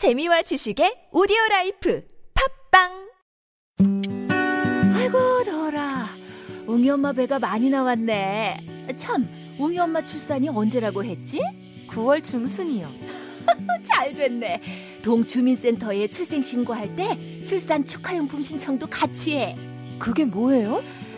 재미와 지식의 오디오 라이프 팟빵 아이고 더워라 웅이 엄마 배가 많이 나왔네 참 웅이 엄마 출산이 언제라고 했지? 9월 중순이요. 잘 됐네 동주민센터에 출생 신고할 때 출산 축하용품 신청도 같이 해 그게 뭐예요?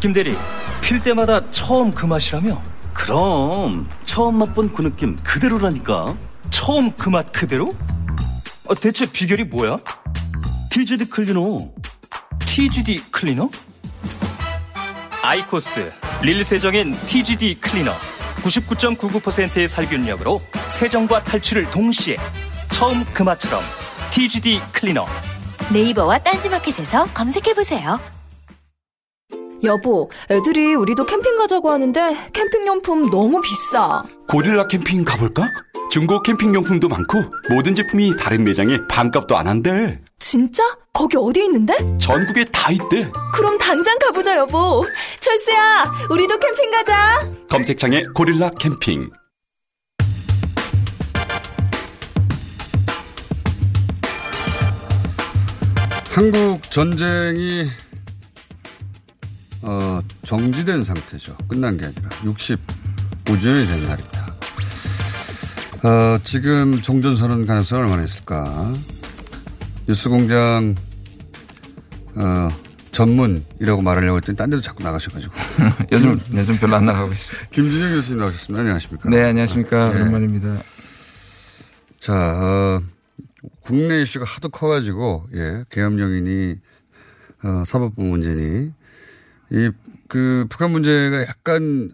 김 대리, 필 때마다 처음 그 맛이라며? 그럼 처음 맛본 그 느낌 그대로라니까. 처음 그 맛 그대로? 어, 대체 비결이 뭐야? TGD 클리너. TGD 클리너? 아이코스 릴 세정인 TGD 클리너. 99.99%의 살균력으로 세정과 탈출을 동시에 처음 그 맛처럼 TGD 클리너. 네이버와 딴지마켓에서 검색해보세요 여보, 애들이 우리도 캠핑 가자고 하는데 캠핑용품 너무 비싸. 고릴라 캠핑 가볼까? 중고 캠핑용품도 많고 모든 제품이 다른 매장에 반값도 안 한대. 진짜? 거기 어디 있는데? 전국에 다 있대. 그럼 당장 가보자, 여보. 철수야, 우리도 캠핑 가자. 검색창에 고릴라 캠핑. 한국 전쟁이 어, 정지된 상태죠. 끝난 게 아니라 65주년이 된 날입니다. 어, 지금 종전선언 가능성이 얼마나 있을까? 뉴스공장 어, 전문이라고 말하려고 했더니 딴 데도 자꾸 나가셔가지고. 요즘 요즘 별로 안 나가고 있어요. 김진영 교수님 나오셨습니다. 안녕하십니까? 네, 안녕하십니까. 네. 오랜만입니다. 자, 어, 국내 이슈가 하도 커가지고, 예, 계엄령이니, 어, 사법부 문제니, 이, 그, 북한 문제가 약간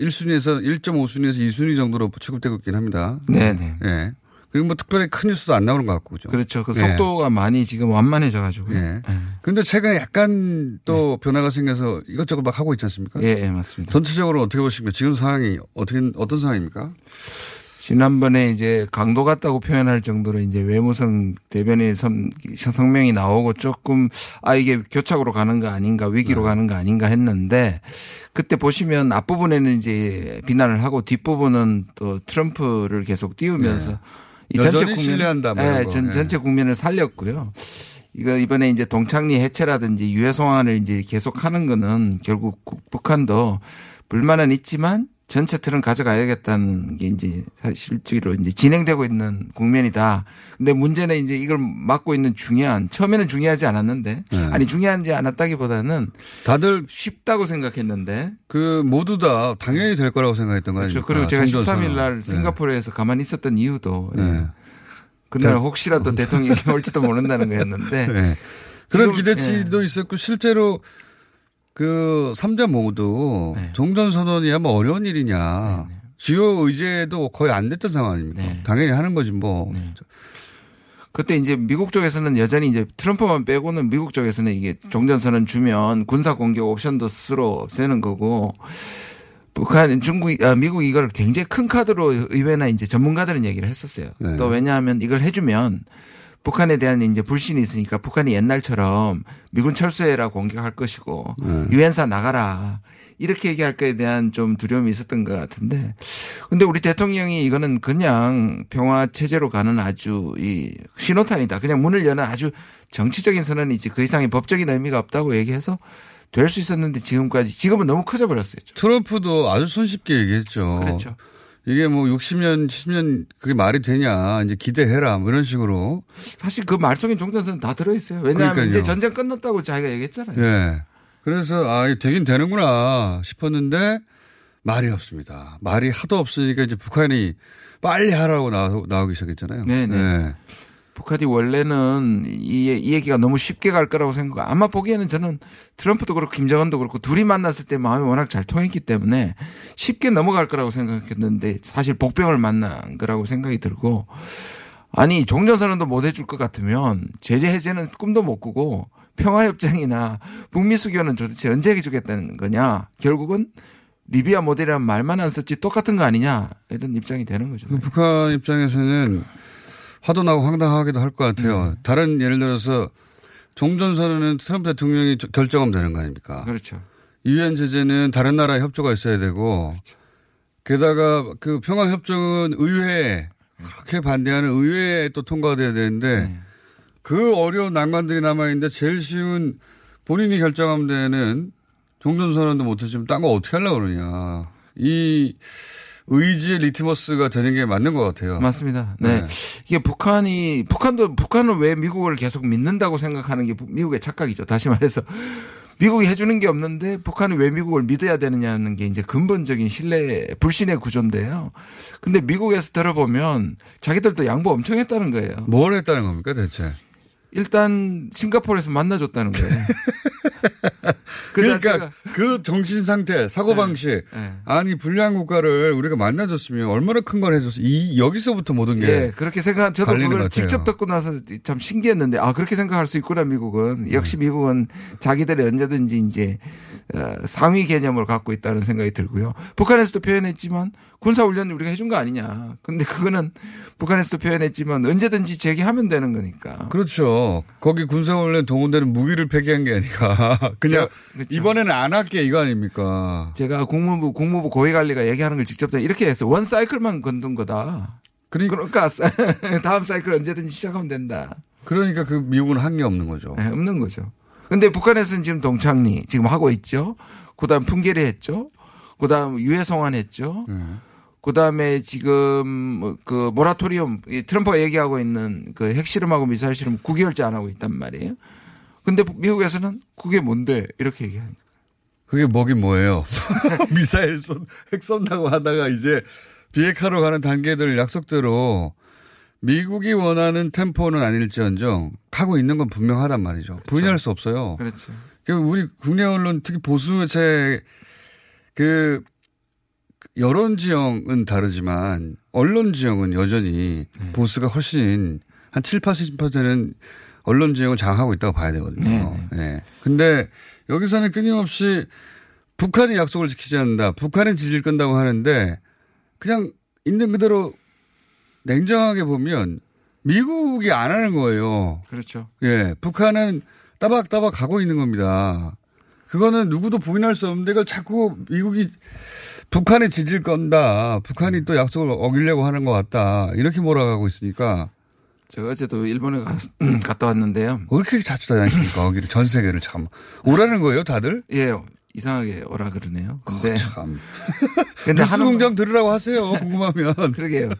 1순위에서 1.5순위에서 2순위 정도로 취급되고 있긴 합니다. 네, 네. 예. 그리고 뭐 특별히 큰 뉴스도 안 나오는 것 같고, 그죠? 그렇죠. 그 예. 속도가 많이 지금 완만해져 가지고요. 예. 근데 최근에 약간 또 변화가 생겨서 이것저것 막 하고 있지 않습니까? 예, 예, 맞습니다. 전체적으로 어떻게 보십니까? 지금 상황이 어떻게, 어떤 상황입니까? 지난번에 이제 강도 같다고 표현할 정도로 이제 외무성 대변인 성, 성명이 나오고 조금 아 이게 교착으로 가는 거 아닌가 위기로 가는 거 아닌가 했는데 그때 보시면 앞부분에는 이제 비난을 하고 뒷부분은 또 트럼프를 계속 띄우면서 이 전체 여전히 국면 신뢰한다, 뭐 거. 전, 예. 전체 국면을 살렸고요. 이거 이번에 이제 동창리 해체라든지 유해 송환을 이제 계속 하는 거는 결국 국- 북한도 불만은 있지만 전체 틀은 가져가야겠다는 게 이제 실제로 이제 진행되고 있는 국면이다. 근데 문제는 이제 이걸 막고 있는 중요한 처음에는 중요하지 않았는데 네. 아니 중요하지 않았다기보다는 다들 쉽다고 생각했는데 그 모두 다 당연히 될 거라고 생각했던 거 그렇죠. 그리고 제가 종전선언. 13일 날 네. 싱가포르에서 가만히 있었던 이유도 예. 네. 그날 네. 혹시라도 대통령이 올지도 모른다는 거였는데 네. 그런 기대치도 있었고 실제로 그 3자 모두 네. 종전선언이야 뭐 어려운 일이냐. 주요 의제도 거의 안 됐던 상황 아닙니까? 네. 당연히 하는 거지 뭐. 그때 이제 미국 쪽에서는 여전히 이제 트럼프만 빼고는 미국 쪽에서는 이게 종전선언 주면 군사 공격 옵션도 스스로 없애는 거고 북한, 중국, 아, 미국 이걸 굉장히 큰 카드로 의회나 이제 전문가들은 얘기를 했었어요. 네. 또 왜냐하면 이걸 해주면 북한에 대한 이제 불신이 있으니까 북한이 옛날처럼 미군 철수해라 공격할 것이고 네. 유엔사 나가라 이렇게 얘기할 거에 대한 좀 두려움이 있었던 것 같은데 근데 우리 대통령이 이거는 그냥 평화 체제로 가는 아주 이 신호탄이다. 그냥 문을 여는 아주 정치적인 선언이지 그 이상의 법적인 의미가 없다고 얘기해서 될 수 있었는데 지금까지 지금은 너무 커져 버렸어요. 트럼프도 아주 손쉽게 얘기했죠. 그렇죠. 이게 뭐 60년, 70년 그게 말이 되냐. 이제 기대해라. 뭐 이런 식으로. 사실 그말 속에 종전선언 다 들어있어요. 왜냐하면 그러니까요. 이제 전쟁 끝났다고 자기가 얘기했잖아요. 예. 그래서 아, 되긴 되는구나 싶었는데 말이 없습니다. 말이 하도 없으니까 이제 북한이 빨리 하라고 나오, 나오기 시작했잖아요. 네네. 예. 북한이 원래는 이, 이 얘기가 너무 쉽게 갈 거라고 생각. 아마 보기에는 저는 트럼프도 그렇고 김정은도 그렇고 둘이 만났을 때 마음이 워낙 잘 통했기 때문에 쉽게 넘어갈 거라고 생각했는데 사실 복병을 만난 거라고 생각이 들고 아니 종전선언도 못 해줄 것 같으면 제재 해제는 꿈도 못 꾸고 평화협정이나 북미 수교는 도대체 언제 해주겠다는 거냐. 결국은 리비아 모델이라는 말만 안 썼지 똑같은 거 아니냐 이런 입장이 되는 거죠. 그 북한 입장에서는 화도 나고 황당하기도 할 것 같아요. 다른 예를 들어서 종전선언은 트럼프 대통령이 저- 결정하면 되는 거 아닙니까? 그렇죠. 유엔 제재는 다른 나라의 협조가 있어야 되고 게다가 그 평화협정은 의회에 그렇게 반대하는 의회에 또 통과가 돼야 되는데 그 어려운 난관들이 남아있는데 제일 쉬운 본인이 결정하면 되는 종전선언도 못했으면 딴거 어떻게 하려고 그러냐. 이 의지의 리트머스가 되는 게 맞는 것 같아요. 맞습니다. 네. 이게 북한이 북한도 북한은 왜 미국을 계속 믿는다고 생각하는 게 부- 미국의 착각이죠. 다시 말해서 미국이 해주는 게 없는데 북한이 왜 미국을 믿어야 되느냐는 게 이제 근본적인 신뢰 불신의 구조인데요. 근데 미국에서 들어보면 자기들도 양보 엄청 했다는 거예요. 뭘 했다는 겁니까 대체? 일단 싱가포르에서 만나줬다는 거예요. 그 그러니까 자체가 그 정신 상태, 사고 방식. 네. 아니 불량 국가를 우리가 만나줬으면 얼마나 큰 걸 해줬어. 이 여기서부터 모든 게 예, 그렇게 생각, 저도 그걸. 직접 듣고 나서 참 신기했는데, 아, 그렇게 생각할 수 있구나, 미국은. 역시 네. 미국은 자기들이 언제든지 이제, 어, 상위 개념을 갖고 있다는 생각이 들고요. 북한에서도 표현했지만, 군사훈련 우리가 해준 거 아니냐. 근데 그거는 북한에서도 표현했지만, 언제든지 제기하면 되는 거니까. 그렇죠. 거기 군사훈련 동원되는 무기를 폐기한 게 아니라 그냥 그렇죠. 이번에는 안 할게 이거 아닙니까? 제가 국무부, 국무부 고위관리가 얘기하는 걸 직접 이렇게 해서 원 사이클만 건든 거다. 그러니까, 그러니까 다음 사이클 언제든지 시작하면 된다. 그러니까 그 미국은 한 게 없는 거죠. 네, 없는 거죠. 근데 북한에서는 지금 동창리 지금 하고 있죠. 그 다음 풍계리 했죠. 그 다음 유해송환 했죠. 그 다음에 지금 그 모라토리움 이 트럼프가 얘기하고 있는 그 핵실험하고 미사일 실험 9개월째 안 하고 있단 말이에요. 근데 미국에서는 그게 뭔데 이렇게 얘기하니까. 그게 뭐긴 뭐예요. 미사일 쏜, 핵 쏜다고 하다가 이제 비핵화로 가는 단계들 약속대로 미국이 원하는 템포는 아닐지언정 가고 있는 건 분명하단 말이죠. 부인할 수 없어요. 그렇죠. 그 우리 국내 언론 특히 보수 매체 그 여론 지형은 다르지만 언론 지형은 여전히 네. 보수가 훨씬 한 7, 80%는 언론 지형을 장악하고 있다고 봐야 되거든요. 네. 근데 여기서는 끊임없이 북한이 약속을 지키지 않는다. 북한은 질질 끈다고 하는데 그냥 있는 그대로 냉정하게 보면 미국이 안 하는 거예요. 그렇죠. 예, 북한은 따박따박 가고 있는 겁니다. 그거는 누구도 부인할 수 없는데 그걸 자꾸 미국이 북한에 지질 건다. 북한이 또 약속을 어기려고 하는 것 같다. 이렇게 몰아가고 있으니까 제가 어제도 일본에 가, 갔다 왔는데요. 왜 이렇게 자주 다니십니까? 거기를 전 세계를 참 오라는 거예요, 다들? 예, 이상하게 오라 그러네요. 근데 참. 근데 뉴스 공장 들으라고 하세요. 궁금하면. 그러게요.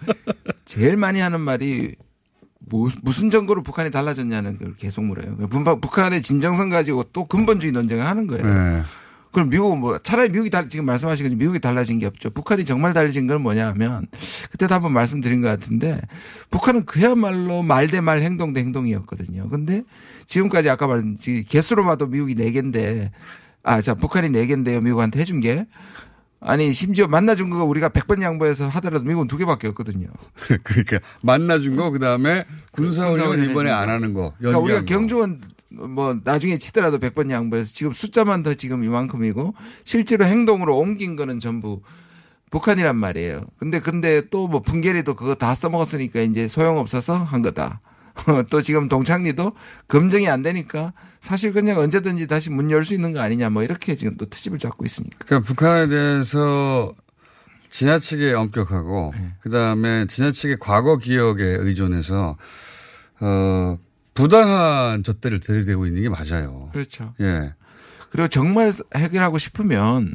제일 많이 하는 말이 뭐, 무슨 증거로 북한이 달라졌냐는 걸 계속 물어요. 북한- 북한의 진정성 가지고 또 근본주의 논쟁을 하는 거예요. 네. 그럼 미국은 뭐 차라리 미국이 달, 지금 말씀하신 것처럼 미국이 달라진 게 없죠. 북한이 정말 달라진 건 뭐냐 하면 그때도 한번 말씀드린 것 같은데 북한은 그야말로 말 대 말 행동 대 행동이었거든요. 근데 지금까지 아까 말한 지- 개수로 봐도 미국이 네개인데 아, 자, 북한이 네개인데요 미국한테 해준 게 아니 심지어 만나준 거가 우리가 100번 양보해서 하더라도 미국은 두 개밖에 없거든요. 그러니까 만나준 거 그다음에 군사훈련 이번에 안 거. 하는 거. 그러니까 우리가. 경주원 뭐 나중에 치더라도 100번 양보해서 지금 숫자만 더 지금 이만큼이고 실제로 행동으로 옮긴 거는 전부 북한이란 말이에요. 근데 근데 또 뭐 분계리도 그거 다 써먹었으니까 이제 소용없어서 한 거다. 또 지금 동창리도 검증이 안 되니까 사실 그냥 언제든지 다시 문 열 수 있는 거 아니냐 뭐 이렇게 지금 또 트집을 잡고 있으니까. 그러니까 북한에 대해서 지나치게 엄격하고 네. 그다음에 지나치게 과거 기억에 의존해서 어 부당한 잣대를 들이대고 있는 게 맞아요. 그렇죠. 예. 그리고 정말 해결하고 싶으면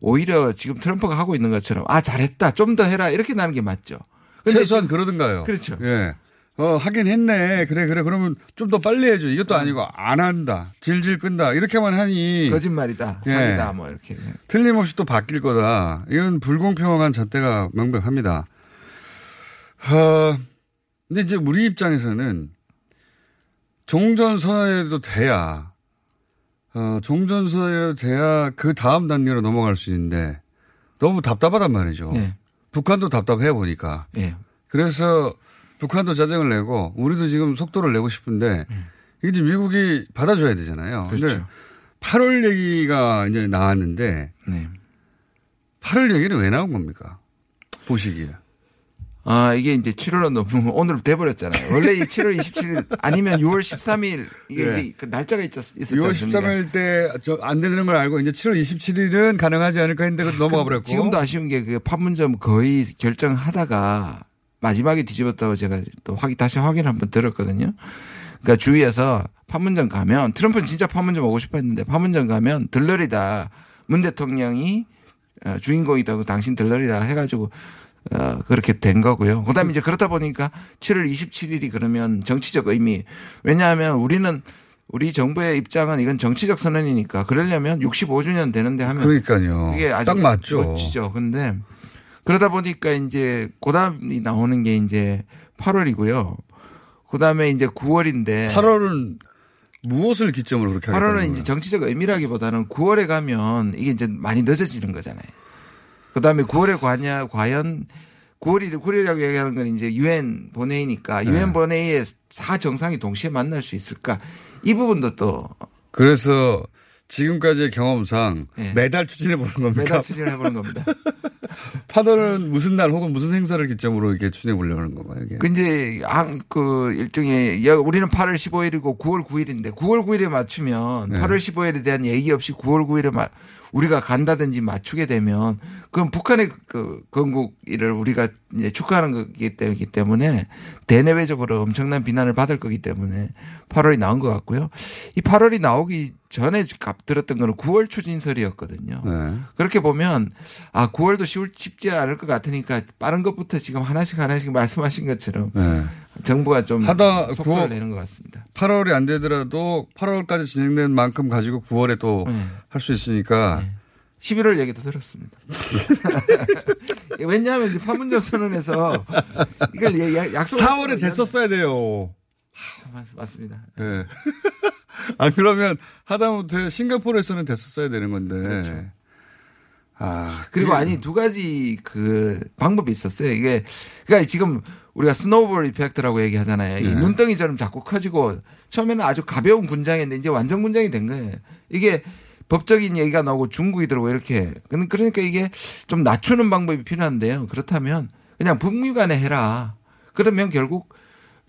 오히려 지금 트럼프가 하고 있는 것처럼 아 잘했다 좀 더 해라 이렇게 나는 게 맞죠. 최소한 그러든가요. 그렇죠. 예. 어, 하긴 했네. 그래, 그래. 그러면 좀 더 빨리 해줘. 이것도 아니고 안 한다. 질질 끈다. 이렇게만 하니. 거짓말이다. 예. 사기다. 뭐 이렇게. 틀림없이 또 바뀔 거다. 이건 불공평한 잣대가 명백합니다. 어, 근데 이제 우리 입장에서는 종전선언에도 돼야, 어, 종전선언에도 돼야 그 다음 단계로 넘어갈 수 있는데 너무 답답하단 말이죠. 네. 북한도 답답해 보니까. 예. 그래서 북한도 짜증을 내고 우리도 지금 속도를 내고 싶은데 이게 지금 미국이 받아줘야 되잖아요. 그렇죠. 근데 8월 얘기가 이제 나왔는데 네. 8월 얘기는 왜 나온 겁니까? 보시기에. 아, 이게 이제 7월은 너무 오늘 돼버렸잖아요. 원래 이 7월 27일 아니면 6월 13일 이게 네. 이제 그 날짜가 있었, 있었지 6월 않습니까? 13일 때안 되는 걸 알고 이제 7월 27일은 가능하지 않을까 했는데 그 넘어가 버렸고. 지금도 아쉬운 게 그 판문점 거의 결정하다가 마지막에 뒤집었다고 제가 또 확인, 다시 확인 한번 들었거든요. 그러니까 주위에서 판문점 가면 트럼프는 진짜 판문점 오고 싶어 했는데 판문점 가면 들러리다. 문 대통령이 어, 주인공이다고 당신 들러리다 해가지고 어, 그렇게 된 거고요. 그 다음에 이제 그렇다 보니까 7월 27일이 그러면 정치적 의미. 왜냐하면 우리는 우리 정부의 입장은 이건 정치적 선언이니까 그러려면 65주년 되는데 하면 그러니까요. 그게 아주 딱 맞죠. 멋지죠. 근데 그러다 보니까 이제 고담이 나오는 게 이제 8월이고요. 그다음에 이제 9월인데 8월은 무엇을 기점으로 그렇게 하겠다는 8월은 거예요? 이제 정치적 의미라기보다는 9월에 가면 이게 이제 많이 늦어지는 거잖아요. 그다음에 9월에 과냐 과연 9월이 9월이라고 얘기하는 건 이제 유엔 본회의니까 네. 유엔 본회의에 사 정상이 동시에 만날 수 있을까? 이 부분도 또 그래서 지금까지의 경험상 네. 매달 추진해 보는 겁니까? 매달 추진해 보는 겁니다. 8월은 무슨 날 혹은 무슨 행사를 기점으로 이렇게 추진해 보려고 하는 건가요? 이게? 한그 일종의 야, 우리는 8월 15일이고 9월 9일인데 9월 9일에 맞추면 네. 8월 15일에 대한 얘기 없이 9월 9일에 마, 우리가 간다든지 맞추게 되면 그건 북한의 그 건국 일을 우리가 이제 축하하는 거기 때문에 대내외적으로 엄청난 비난을 받을 거기 때문에 8월이 나온 것 같고요. 이 8월이 나오기 전에 갑 들었던 거는 9월 추진설이었거든요. 네. 그렇게 보면 아 9월도 쉬울 쉽지 않을 것 같으니까 빠른 것부터 지금 하나씩 하나씩 말씀하신 것처럼 네. 정부가 좀 하다 속도를 9월 내는 것 같습니다. 8월이 안 되더라도 8월까지 진행된 만큼 가지고 9월에 또 할수 네. 있으니까 11월 얘기도 들었습니다. 왜냐하면 이제 판문점 선언에서 이걸 예- 약- 약속 4월에 됐었어야 돼요. 맞습니다. 네. 아 그러면 하다못해 싱가포르에서는 됐었어야 되는 건데. 그렇죠. 아 그리고 아니 두 가지 그 방법이 있었어요. 이게 그러니까 지금 우리가 스노우볼 이펙트라고 얘기하잖아요. 이 네. 눈덩이처럼 자꾸 커지고 처음에는 아주 가벼운 군장이었는데 이제 완전 군장이 된 거예요. 이게 법적인 얘기가 나오고 중국이 들어오고 이렇게 그- 그러니까 이게 좀 낮추는 방법이 필요한데요. 그렇다면 그냥 북미 간에 해라. 그러면 결국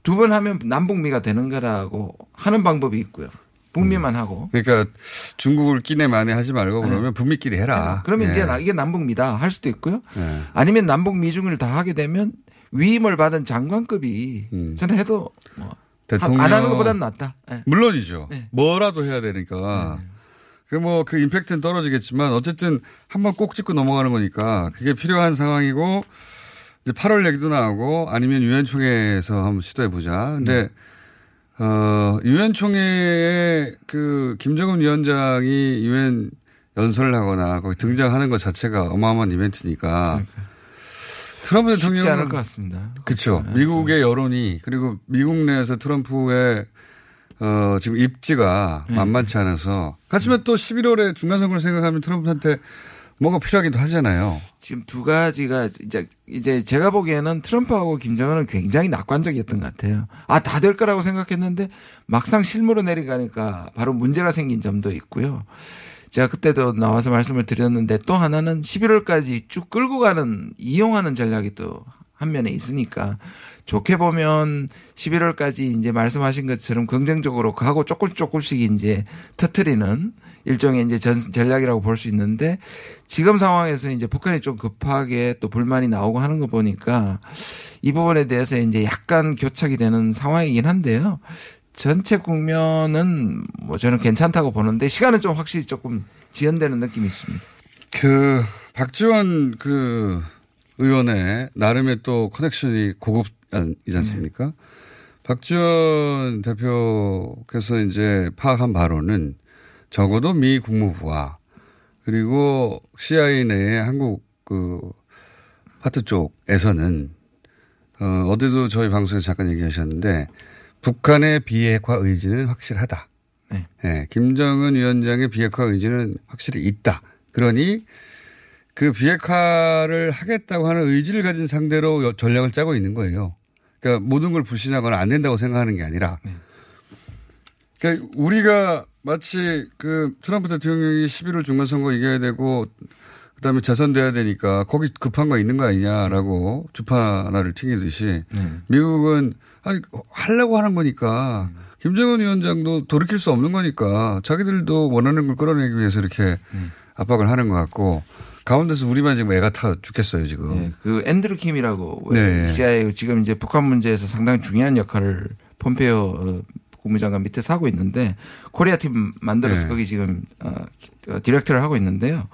두 번 하면 남북미가 되는 거라고 하는 방법이 있고요. 북미만 하고. 그러니까 중국을 끼내 만에 하지 말고 그러면 북미끼리 해라. 네. 그러면 예. 이제 나- 이게 남북미다 할 수도 있고요. 예. 아니면 남북 미중을 다 하게 되면 위임을 받은 장관급이 음. 저는 해도 뭐 대통령 안 하는 것보다는 낫다. 예. 물론이죠. 네. 뭐라도 해야 되니까. 그 뭐 그 임팩트는 떨어지겠지만 어쨌든 한번 꼭 짚고 넘어가는 거니까 그게 필요한 상황이고 이제 8월 얘기도 나오고 아니면 유엔 총회에서 한번 시도해 보자. 근데 어 유엔 총회에 그 김정은 위원장이 유엔 연설을 하거나 거기 등장하는 것 자체가 어마어마한 이벤트니까 트럼프 쉽지 않을 대통령은 것 같습니다. 그렇죠. 미국의 여론이 그리고 미국 내에서 트럼프의 어 지금 입지가 네. 만만치 않아서 하지만 또 11월에 중간 선거를 생각하면 트럼프한테 뭔가 필요하기도 하잖아요. 지금 두 가지가 이제 이제 제가 보기에는 트럼프하고 김정은은 굉장히 낙관적이었던 것 같아요. 아 다 될 거라고 생각했는데 막상 실무로 내려가니까 바로 문제가 생긴 점도 있고요. 제가 그때도 나와서 말씀을 드렸는데 또 하나는 11월까지 쭉 끌고 가는 이용하는 전략이 또 한면에 있으니까 좋게 보면 11월까지 이제 말씀하신 것처럼 긍정적으로 가고 조금 조금씩 이제 터트리는 일종의 이제 전, 전략이라고 볼 수 있는데 지금 상황에서 이제 북한이 좀 급하게 또 불만이 나오고 하는 거 보니까 이 부분에 대해서 이제 약간 교착이 되는 상황이긴 한데요. 전체 국면은 뭐 저는 괜찮다고 보는데 시간은 좀 확실히 조금 지연되는 느낌이 있습니다. 그 박지원 그 의원의 나름의 또 커넥션이 고급 이지 않습니까? 박지원 대표께서 이제 파악한 바로는 적어도 미 국무부와 그리고 CIA 내의 한국 그 파트 쪽에서는 어, 어제도 저희 방송에서 잠깐 얘기하셨는데 북한의 비핵화 의지는 확실하다. 네. 예, 김정은 위원장의 비핵화 의지는 확실히 있다. 그러니 그 비핵화를 하겠다고 하는 의지를 가진 상대로 여- 전략을 짜고 있는 거예요. 그러니까 모든 걸 불신하거나 안 된다고 생각하는 게 아니라. 그러니까 우리가 마치 그 트럼프 대통령이 11월 중간 선거 이겨야 되고 그다음에 재선돼야 되니까 거기 급한 거 있는 거 아니냐라고 주파 하나를 튕기듯이 미국은 아니 하려고 하는 거니까 김정은 위원장도 돌이킬 수 없는 거니까 자기들도 원하는 걸 끌어내기 위해서 이렇게 압박을 하는 것 같고 가운데서 우리만 지금 애가 타 죽겠어요 지금. 네, 그 앤드루 킴이라고 네. CIA 지금 이제 북한 문제에서 상당히 중요한 역할을 폼페이오 어, 국무장관 밑에서 하고 있는데 코리아 팀 만들어서 네. 거기 지금 어, 어, 디렉터를 하고 있는데요.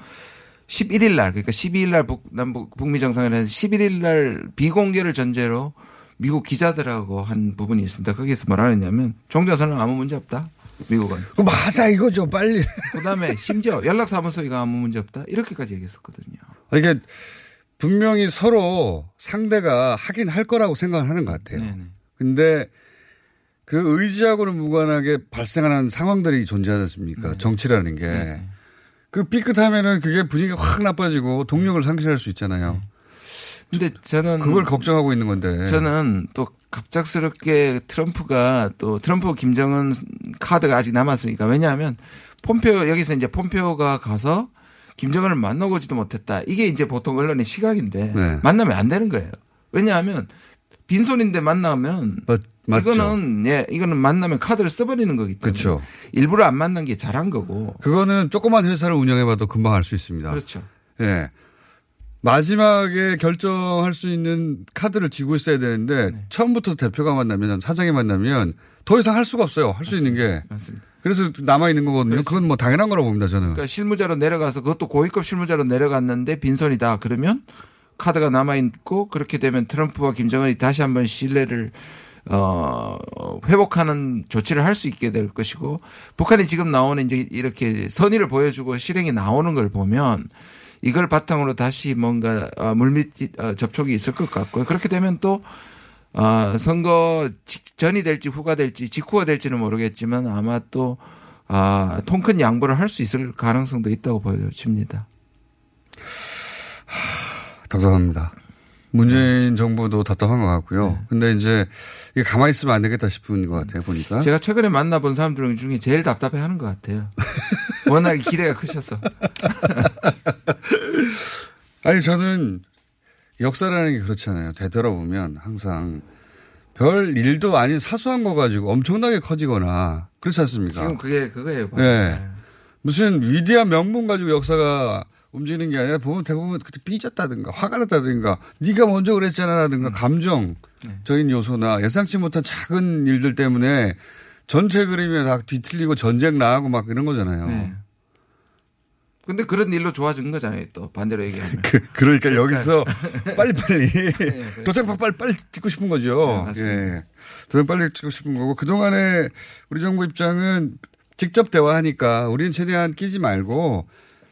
11일 날 그러니까 12일 날 북, 남북 북미 정상회담 11일 날 비공개를 전제로 미국 기자들하고 한 부분이 있습니다. 거기서 뭐라 하느냐면 종전선언 아무 문제 없다. 미국은. 그 맞아 이거죠 빨리. 그다음에 심지어 연락사무소가 아무 문제 없다. 이렇게까지 얘기했었거든요. 이게 분명히 서로 상대가 하긴 할 거라고 생각을 하는 것 같아요. 네네. 근데 그 의지하고는 무관하게 발생하는 상황들이 존재하지 않습니까? 정치라는 게. 그 삐끗하면은 그게 분위기가 확 나빠지고 동력을 상실할 수 있잖아요. 근데 저는 그걸 걱정하고 있는 건데. 저는 또 갑작스럽게 트럼프가 또 트럼프 김정은 카드가 아직 남았으니까 왜냐하면 폼페오 여기서 이제 폼페오가 가서 김정은을 만나보지도 못했다. 이게 이제 보통 언론의 시각인데 네. 만나면 안 되는 거예요. 왜냐하면 빈손인데 만나면 맞, 맞죠. 이거는 예 이거는 만나면 카드를 써버리는 거기 때문에 그렇죠. 일부러 안 만난 게 잘한 거고 그거는 조그만 회사를 운영해봐도 금방 알 수 있습니다. 그렇죠. 예. 마지막에 결정할 수 있는 카드를 쥐고 있어야 되는데 네. 처음부터 대표가 만나면 사장이 만나면 더 이상 할 수가 없어요. 할 수 있는 게. 맞습니다. 그래서 남아 있는 거거든요. 그건 뭐 당연한 거라고 봅니다. 저는. 그러니까 실무자로 내려가서 그것도 고위급 실무자로 내려갔는데 빈손이다. 그러면 카드가 남아 있고 그렇게 되면 트럼프와 김정은이 다시 한번 신뢰를 어 회복하는 조치를 할 수 있게 될 것이고 북한이 지금 나오는 이제 이렇게 선의를 보여주고 실행이 나오는 걸 보면 이걸 바탕으로 다시 뭔가 어, 물밑 어, 접촉이 있을 것 같고요. 그렇게 되면 또 아, 선거 직전이 될지 후가 될지 직후가 될지는 모르겠지만 아마 또 아, 통큰 양보를 할 수 있을 가능성도 있다고 보여집니다. 답답합니다. 문재인 정부도 답답한 것 같고요. 네. 근데 이제 이게 가만히 있으면 안 되겠다 싶은 것 같아요. 보니까. 제가 최근에 만나본 사람들 중에 제일 답답해 하는 것 같아요. 워낙에 기대가 크셔서. 아니 저는 역사라는 게 그렇잖아요. 되돌아보면 항상 별 일도 아닌 사소한 거 가지고 엄청나게 커지거나 그렇지 않습니까? 지금 그게 그거예요. 네. 무슨 위대한 명분 가지고 역사가 움직이는 게 아니라 보면 대부분 그때 삐졌다든가 화가 났다든가 네가 먼저 그랬잖아라든가 감정적인 요소나 예상치 못한 작은 일들 때문에 전체 그림이 다 뒤틀리고 전쟁 나고 막 이런 거잖아요. 네. 근데 그런 일로 좋아진 거잖아요. 또 반대로 얘기하면. 그, 그러니까 여기서 빨리빨리 그렇죠. 도장 빨리 빨리 찍고 싶은 거죠. 네. 예. 도장 빨리 찍고 싶은 거고 그동안에 우리 정부 입장은 직접 대화하니까 우리는 최대한 끼지 말고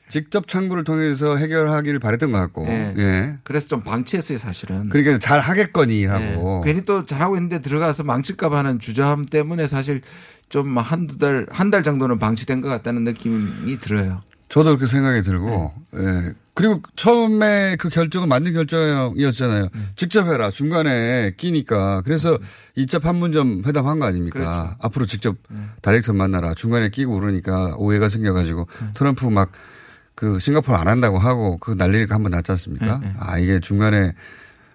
직접 창구를 통해서 해결하기를 바랬던 것 같고. 네. 예. 그래서 좀 방치했어요, 사실은. 그러니까 잘 하겠거니 하고. 네. 괜히 또 잘하고 있는데 들어가서 망칠까 봐 하는 주저함 때문에 사실 좀 한두 달, 한 달 정도는 방치된 것 같다는 느낌이 들어요. 저도 그렇게 생각이 들고, 예. 그리고 처음에 그 결정은 맞는 결정이었잖아요. 직접 해라. 중간에 끼니까. 그래서 2차 판문점 회담한 거 아닙니까? 앞으로 직접 다이렉터 만나라. 중간에 끼고 그러니까 오해가 생겨가지고 트럼프 막 그 싱가포르 안 한다고 하고 그 난리가 한번 났지 않습니까? 아, 이게 중간에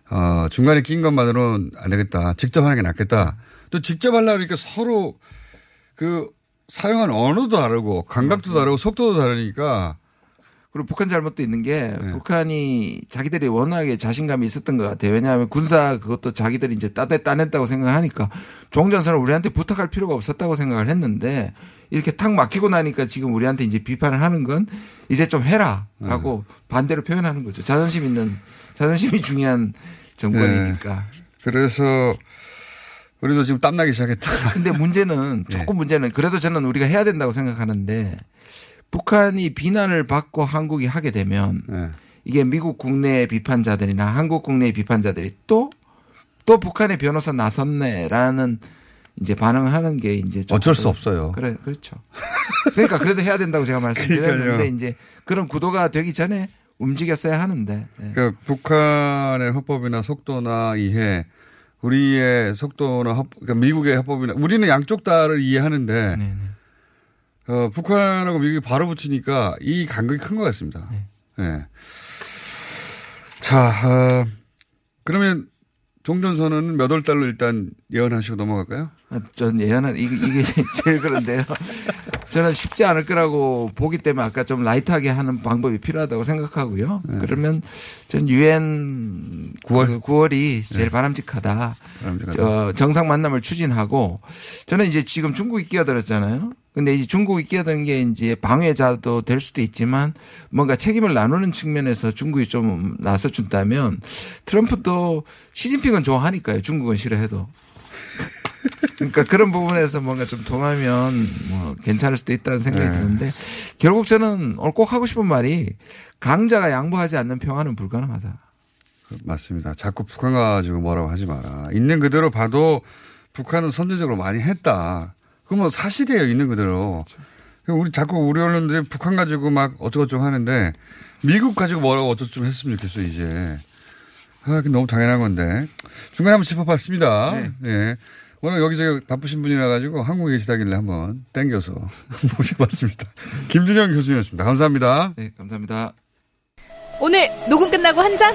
어, 중간에 낀 것만으로는 안 되겠다. 직접 하는 게 낫겠다. 또 직접 하려고 하니까 서로 그 사용한 언어도 다르고 감각도 다르고 속도도 다르니까 그리고 북한 잘못도 있는 게 네. 북한이 자기들이 워낙에 자신감이 있었던 것 같아요. 왜냐하면 군사 그것도 자기들이 이제 따내 따냈다고 생각하니까 종전선을 우리한테 부탁할 필요가 없었다고 생각을 했는데 이렇게 탁 막히고 나니까 지금 우리한테 이제 비판을 하는 건 이제 좀 해라 하고 네. 반대로 표현하는 거죠. 자존심 있는 자존심이 중요한 정권이니까. 그래서 우리도 지금 땀나기 시작했다. 근데 문제는 네. 조금 문제는 그래도 저는 우리가 해야 된다고 생각하는데 북한이 비난을 받고 한국이 하게 되면 네. 이게 미국 국내 비판자들이나 한국 국내 비판자들이 또또 북한의 변호사 나섰네라는 이제 반응을 하는 게 이제 좀 어쩔 수 없어요. 그래 그렇죠. 그러니까 그래도 해야 된다고 제가 말씀드렸는데 그러니까요. 이제 그런 구도가 되기 전에 움직였어야 하는데 예. 그러니까 북한의 헌법이나 속도나 이해, 우리의 속도나 헌, 그러니까 미국의 헌법이나 우리는 양쪽 다를 이해하는데 네, 어, 북한하고 미국이 바로 붙으니까 이 간극이 큰 것 같습니다. 네. 자, 어, 그러면 종전 선언은 몇 월 달로 일단 예언하시고 넘어갈까요? 아, 전 예언은 이게, 이게 제일 그런데요. 저는 쉽지 않을 거라고 보기 때문에 아까 좀 라이트하게 하는 방법이 필요하다고 생각하고요. 그러면 전 유엔 9월 9월이 제일 바람직하다. 바람직하다. 저 정상 만남을 추진하고 저는 이제 지금 중국이 끼어들었잖아요. 근데 이제 중국이 끼어든 게 이제 방해자도 될 수도 있지만 뭔가 책임을 나누는 측면에서 중국이 좀 나서 준다면 트럼프도 시진핑은 좋아하니까요. 중국은 싫어해도. 그러니까 그런 부분에서 뭔가 좀 통하면 뭐 괜찮을 수도 있다는 생각이 네. 드는데 결국 저는 오늘 꼭 하고 싶은 말이 강자가 양보하지 않는 평화는 불가능하다. 맞습니다. 자꾸 북한 가지고 뭐라고 하지 마라. 있는 그대로 봐도 북한은 선제적으로 많이 했다. 그건 뭐 사실이에요. 있는 그대로. 우리 자꾸 우리 언론들이 북한 가지고 막 어쩌고저쩌고 하는데 미국 가지고 뭐라고 어쩌고저쩌고 했으면 좋겠어 이제. 아, 그 너무 당연한 건데. 중간에 한번 짚어봤습니다. 예. 오늘 여기저기 바쁘신 분이라 가지고 한국에 계시다길래 한번 땡겨서 모셔봤습니다. 김준영 교수님이었습니다. 감사합니다. 네, 감사합니다. 오늘 녹음 끝나고 한 잔?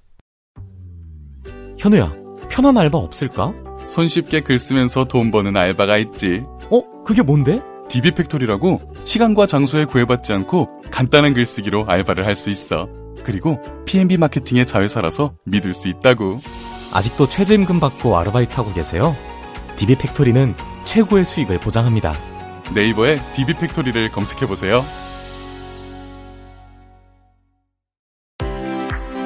현우야, 편한 알바 없을까? 손쉽게 글 쓰면서 돈 버는 알바가 있지. 어? 그게 뭔데? DB팩토리라고 시간과 장소에 구애받지 않고 간단한 글쓰기로 알바를 할 수 있어. 그리고 P&B 마케팅의 자회사라서 믿을 수 있다고. 아직도 최저임금 받고 아르바이트하고 계세요? DB팩토리는 최고의 수익을 보장합니다. 네이버에 DB팩토리를 검색해 보세요.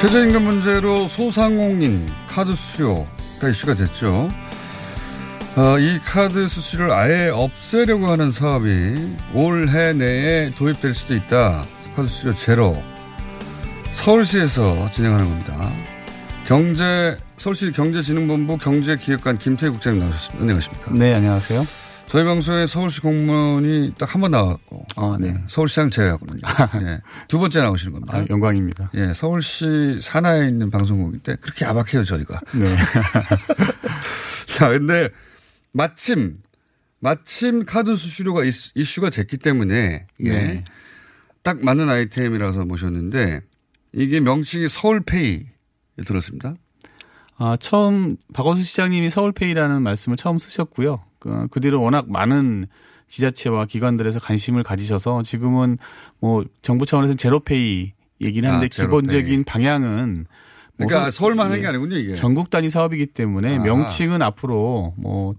최저임금 문제로 소상공인 카드 수수료가 이슈가 됐죠. 어, 이 카드 수수료를 아예 없애려고 하는 사업이 올해 내에 도입될 수도 있다. 카드 수수료 제로. 서울시에서 진행하는 겁니다. 경제, 서울시 경제진흥본부 경제기획관 김태희 국장님 나오셨습니다. 안녕하십니까. 네, 안녕하세요. 저희 방송에 서울시 공무원이 딱 한 번 나왔고. 아, 네. 서울시장 제외하고는요. 예. 두 번째 나오시는 겁니다. 아, 영광입니다. 예, 서울시 산하에 있는 방송국인데 그렇게 야박해요, 저희가. 네. 자, 근데 마침 마침 카드 수수료가 이슈- 이슈 가 됐기 때문에 예. 네. 딱 맞는 아이템이라서 모셨는데 이게 명칭이 서울페이 들었습니다. 아, 처음 박원순 시장님이 서울페이라는 말씀을 처음 쓰셨고요. 그, 그 뒤로 워낙 많은 지자체와 기관들에서 관심을 가지셔서 지금은 뭐 정부 차원에서는 제로페이 얘기는 하는데 아, 제로페이. 기본적인 방향은 뭐 그러니까 서- 서울만 하는 예, 게 아니군요, 이게. 전국 단위 사업이기 때문에 아하. 명칭은 앞으로 뭐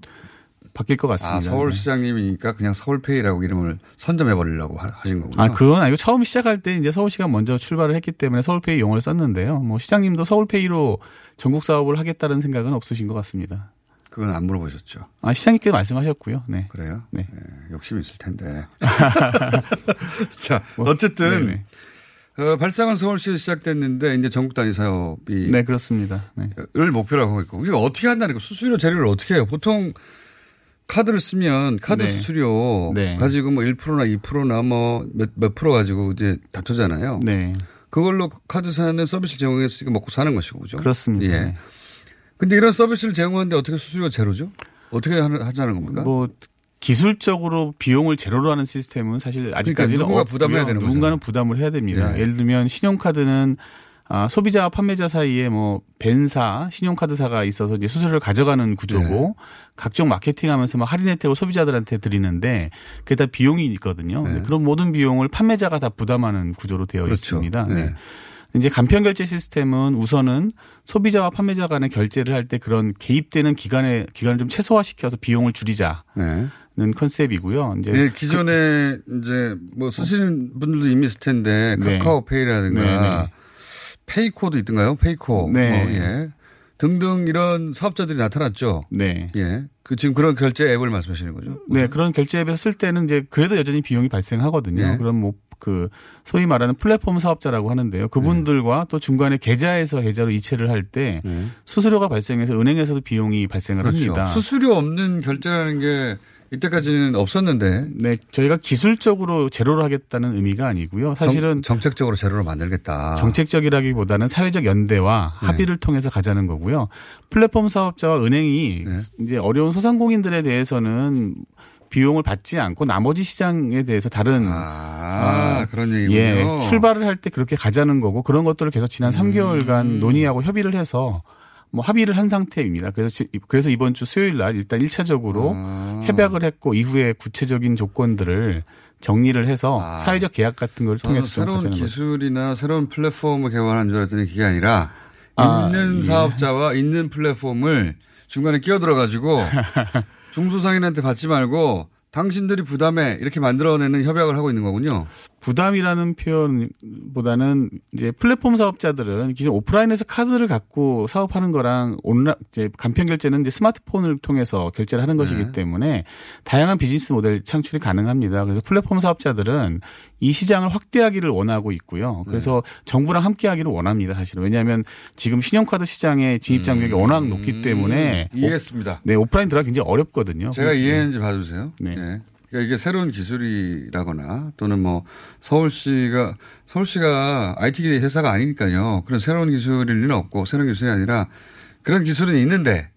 바뀔 것 같습니다. 아, 서울시장님이니까 그냥 서울페이라고 이름을 선점해 버리려고 하- 하신 거군요. 아, 그건 아니고 처음 시작할 때 이제 서울시가 먼저 출발을 했기 때문에 서울페이 용어를 썼는데요. 뭐 시장님도 서울페이로 전국 사업을 하겠다는 생각은 없으신 것 같습니다. 그건 안 물어보셨죠. 아, 시장님께 말씀하셨고요. 네. 그래요? 네. 예, 욕심이 있을 텐데. 자, 뭐, 어쨌든 네네. 어, 발상은 서울시에 시작됐는데 이제 전국 단위 사업이 네, 그렇습니다. 네. 를 목표로 하고 있고 이게 어떻게 한다는 거 수수료 제료를 어떻게 해요? 보통 카드를 쓰면 카드 네. 수수료 네. 가지고 뭐 1%나 2%나 뭐몇몇 프로 가지고 이제 다투잖아요. 네. 그걸로 카드 사는 서비스 제공했으니까 먹고 사는 것이고 그죠? 그렇습니다. 예. 네. 근데 이런 서비스를 제공하는데 어떻게 수수료가 제로죠? 어떻게 하자는 겁니까? 뭐 기술적으로 비용을 제로로 하는 시스템은 사실 아직까지는 누군가 없고요. 부담해야 되는 누군가는 부담을 해야 됩니다. 예. 예를 들면 신용카드는 아, 소비자와 판매자 사이에 뭐 벤사, 신용카드사가 있어서 이제 수수료를 가져가는 구조고 네. 각종 마케팅하면서 막 할인 혜택을 소비자들한테 드리는데 그게 다 비용이 있거든요. 근데 그런 모든 비용을 판매자가 다 부담하는 구조로 되어 네. 그렇죠. 있습니다. 네. 네. 이제 간편 결제 시스템은 우선은 소비자와 판매자 간의 결제를 할 때 그런 개입되는 기관의 기관을 좀 최소화시켜서 비용을 줄이자는 네. 컨셉이고요. 이제 예, 기존에 이제 뭐 쓰시는 분들도 이미 있을 텐데 네. 카카오페이라든가 네, 네. 페이코도 있던가요? 페이코. 네. 뭐, 예. 등등 이런 사업자들이 나타났죠. 네. 예. 그 지금 그런 결제 앱을 말씀하시는 거죠? 네, 그런 결제 앱에서 쓸 때는 이제 그래도 여전히 비용이 발생하거든요. 네. 그럼 뭐 그 소위 말하는 플랫폼 사업자라고 하는데요. 그분들과 또 중간에 계좌에서 계좌로 이체를 할때 수수료가 발생해서 은행에서도 비용이 발생을 네. 그렇죠. 합니다. 수수료 없는 결제라는 게 이때까지는 없었는데. 네, 저희가 기술적으로 제로로 하겠다는 의미가 아니고요. 사실은 정, 책적으로 제로로 만들겠다. 정책적이라기보다는 사회적 연대와 네. 합의를 통해서 가자는 거고요. 플랫폼 사업자와 은행이 네. 이제 어려운 소상공인들에 대해서는 비용을 받지 않고 나머지 시장에 대해서 다른 아, 그런 얘기군요. 예, 출발을 할 때 그렇게 가자는 거고 그런 것들을 계속 지난 음. 3개월간 논의하고 협의를 해서 뭐 합의를 한 상태입니다. 그래서 지- 그래서 이번 주 수요일 날 일단 1차적으로 아. 협약을 했고 이후에 구체적인 조건들을 정리를 해서 사회적 계약 같은 걸 아. 통해서 좀 새로운 가자는 거죠. 기술이나 새로운 플랫폼을 개발하는 줄 알았더니 그게 아니라 아, 있는 예. 사업자와 있는 플랫폼을 중간에 끼어들어 가지고 중소상인한테 받지 말고 당신들이 부담해 이렇게 만들어내는 협약을 하고 있는 거군요. 부담이라는 표현보다는 이제 플랫폼 사업자들은 기존 오프라인에서 카드를 갖고 사업하는 거랑 온라 이제 간편 결제는 이제 스마트폰을 통해서 결제를 하는 것이기 네. 때문에 다양한 비즈니스 모델 창출이 가능합니다. 그래서 플랫폼 사업자들은 이 시장을 확대하기를 원하고 있고요. 그래서 네. 정부랑 함께하기를 원합니다. 사실은 왜냐하면 지금 신용카드 시장의 진입 장벽이 워낙 높기 때문에 음. 이해했습니다. 네 오프라인 들어가 굉장히 어렵거든요. 제가 네. 이해했는지 봐주세요. 네. 예. 그러니까 이게 새로운 기술이라거나 또는 뭐 서울시가 서울시가 IT 회사가 아니니까요. 그런 새로운 기술일 리는 없고 새로운 기술이 아니라 그런 기술은 있는데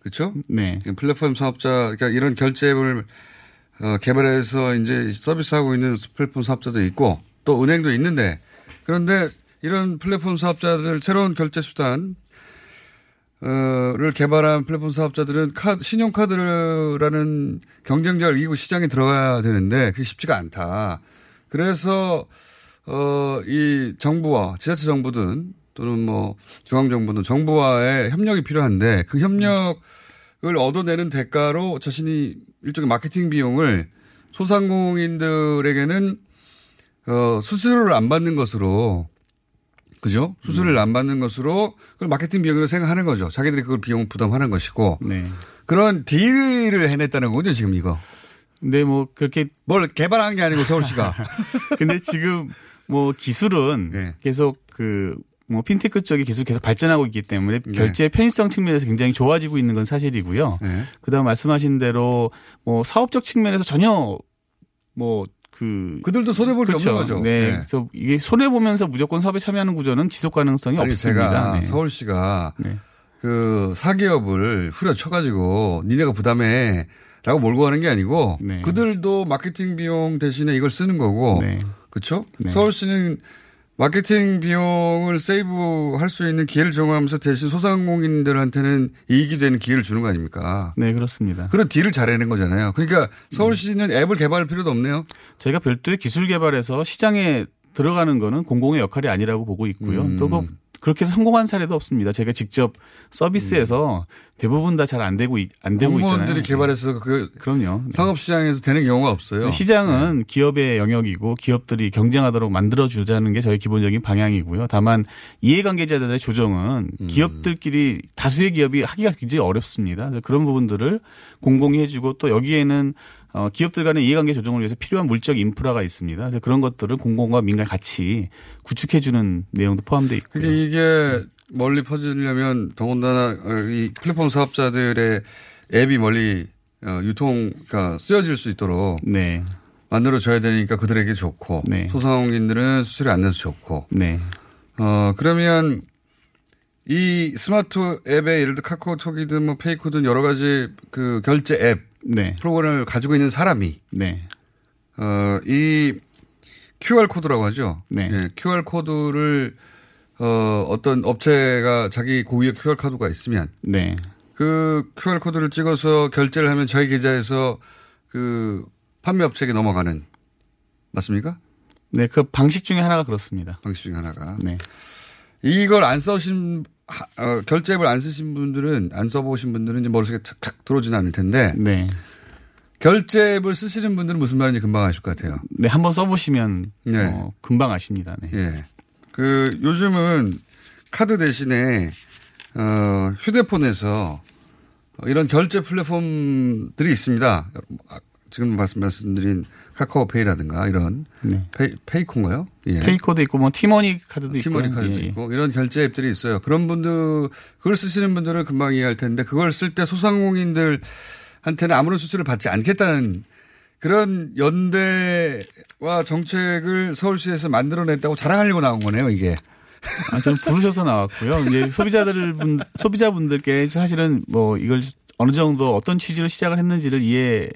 그렇죠? 네. 플랫폼 사업자 그러니까 이런 결제 앱을 어, 개발해서 이제 서비스하고 있는 플랫폼 사업자도 있고 또 은행도 있는데 그런데 이런 플랫폼 사업자들 새로운 결제 수단 어,를 개발한 플랫폼 사업자들은 카드, 신용카드라는 경쟁자를 이기고 시장에 들어가야 되는데 그게 쉽지가 않다. 그래서, 어, 이 정부와 지자체 정부든 또는 뭐 중앙 정부든 정부와의 협력이 필요한데 그 협력을 얻어내는 대가로 자신이 일종의 마케팅 비용을 소상공인들에게는 어, 수수료를 안 받는 것으로 그죠? 수수료를 안 받는 것으로 그걸 마케팅 비용으로 생각하는 거죠. 자기들이 그걸 비용 부담하는 것이고. 네. 그런 딜을 해냈다는 거죠, 지금 이거. 근데 뭐 그렇게 뭘 개발한 게 아니고 서울시가. 근데 지금 뭐 기술은 네. 계속 그 뭐 핀테크 쪽의 기술 계속 발전하고 있기 때문에 네. 결제 편의성 측면에서 굉장히 좋아지고 있는 건 사실이고요. 네. 그다음 말씀하신 대로 뭐 사업적 측면에서 전혀 뭐그 그들도 손해 볼게 그렇죠. 없는 거죠. 네. 네. 그래서 이게 손해 보면서 무조건 사업에 참여하는 구조는 지속 가능성이 없습니다. 제가 네. 서울시가 네. 그 사기업을 후려쳐 가지고 니네가 부담해 라고 몰고 가는 게 아니고 네. 그들도 마케팅 비용 대신에 이걸 쓰는 거고 그렇죠? 네. 서울시는 마케팅 비용을 세이브 할 수 있는 기회를 제공하면서 대신 소상공인들한테는 이익이 되는 기회를 주는 거 아닙니까? 네, 그렇습니다. 그런 딜을 잘해낸 거잖아요. 그러니까 서울시는 앱을 개발할 필요도 없네요. 저희가 별도의 기술 개발해서 시장에 들어가는 거는 공공의 역할이 아니라고 보고 있고요. 음. 또 그, 그렇게 성공한 사례도 없습니다. 제가 직접 서비스에서 대부분 다 잘 안 되고 있- 안 되고 있잖아요. 공무원들이 개발해서 그 그럼요. 상업 시장에서 되는 경우가 없어요. 네. 시장은 기업의 영역이고 기업들이 경쟁하도록 만들어 주자는 게 저희 기본적인 방향이고요. 다만 이해관계자들의 조정은 음. 기업들끼리 다수의 기업이 하기가 굉장히 어렵습니다. 그런 부분들을 공공이 해주고 또 여기에는 어, 기업들 간의 이해관계 조정을 위해서 필요한 물적 인프라가 있습니다. 그래서 그런 것들을 공공과 민간이 같이 구축해주는 내용도 포함되어 있고요. 근데 이게 멀리 퍼지려면 더군다나 어, 이 플랫폼 사업자들의 앱이 멀리 어, 유통, 그러니까 쓰여질 수 있도록 네. 만들어줘야 되니까 그들에게 좋고 소상공인들은 수수료 안 내서 좋고 네. 어, 그러면 이 스마트 앱에 예를 들어 카카오톡이든 뭐 페이코든 여러 가지 그 결제 앱 네. 프로그램을 가지고 있는 사람이 네. 어, 이 QR 코드라고 하죠. 네. 예, QR 코드를 어, 어떤 업체가 자기 고유의 QR 코드가 있으면 네. 그 QR 코드를 찍어서 결제를 하면 저희 계좌에서 그 판매 업체에게 넘어가는 맞습니까? 네, 그 방식 중에 하나가 그렇습니다. 방식 중에 하나가. 네. 이걸 안 써신 하- 어, 결제 앱을 안 쓰신 분들은 안 써보신 분들은 이제 머릿속에 탁탁 들어오지는 않을 텐데 네. 결제 앱을 쓰시는 분들은 무슨 말인지 금방 아실 것 같아요. 네, 한번 써보시면 네. 어, 금방 아십니다. 네. 예. 그 요즘은 카드 대신에 어 휴대폰에서 어, 이런 결제 플랫폼들이 있습니다. 아, 지금 말씀 말씀드린 카카오페이라든가 이런 페이, 페이코인가요? 예. 페이코도 있고 뭐 티머니 카드도 있고 티머니 카드도 예, 예. 있고 이런 결제 앱들이 있어요. 그런 분들 그걸 쓰시는 분들은 금방 이해할 텐데 그걸 쓸 때 소상공인들한테는 아무런 수수료를 받지 않겠다는 그런 연대와 정책을 서울시에서 만들어냈다고 자랑하려고 나온 거네요, 이게. 아, 저는 부르셔서 나왔고요. 이제 소비자들 분 소비자분들께 사실은 뭐 이걸 어느 정도 어떤 취지로 시작을 했는지를 이해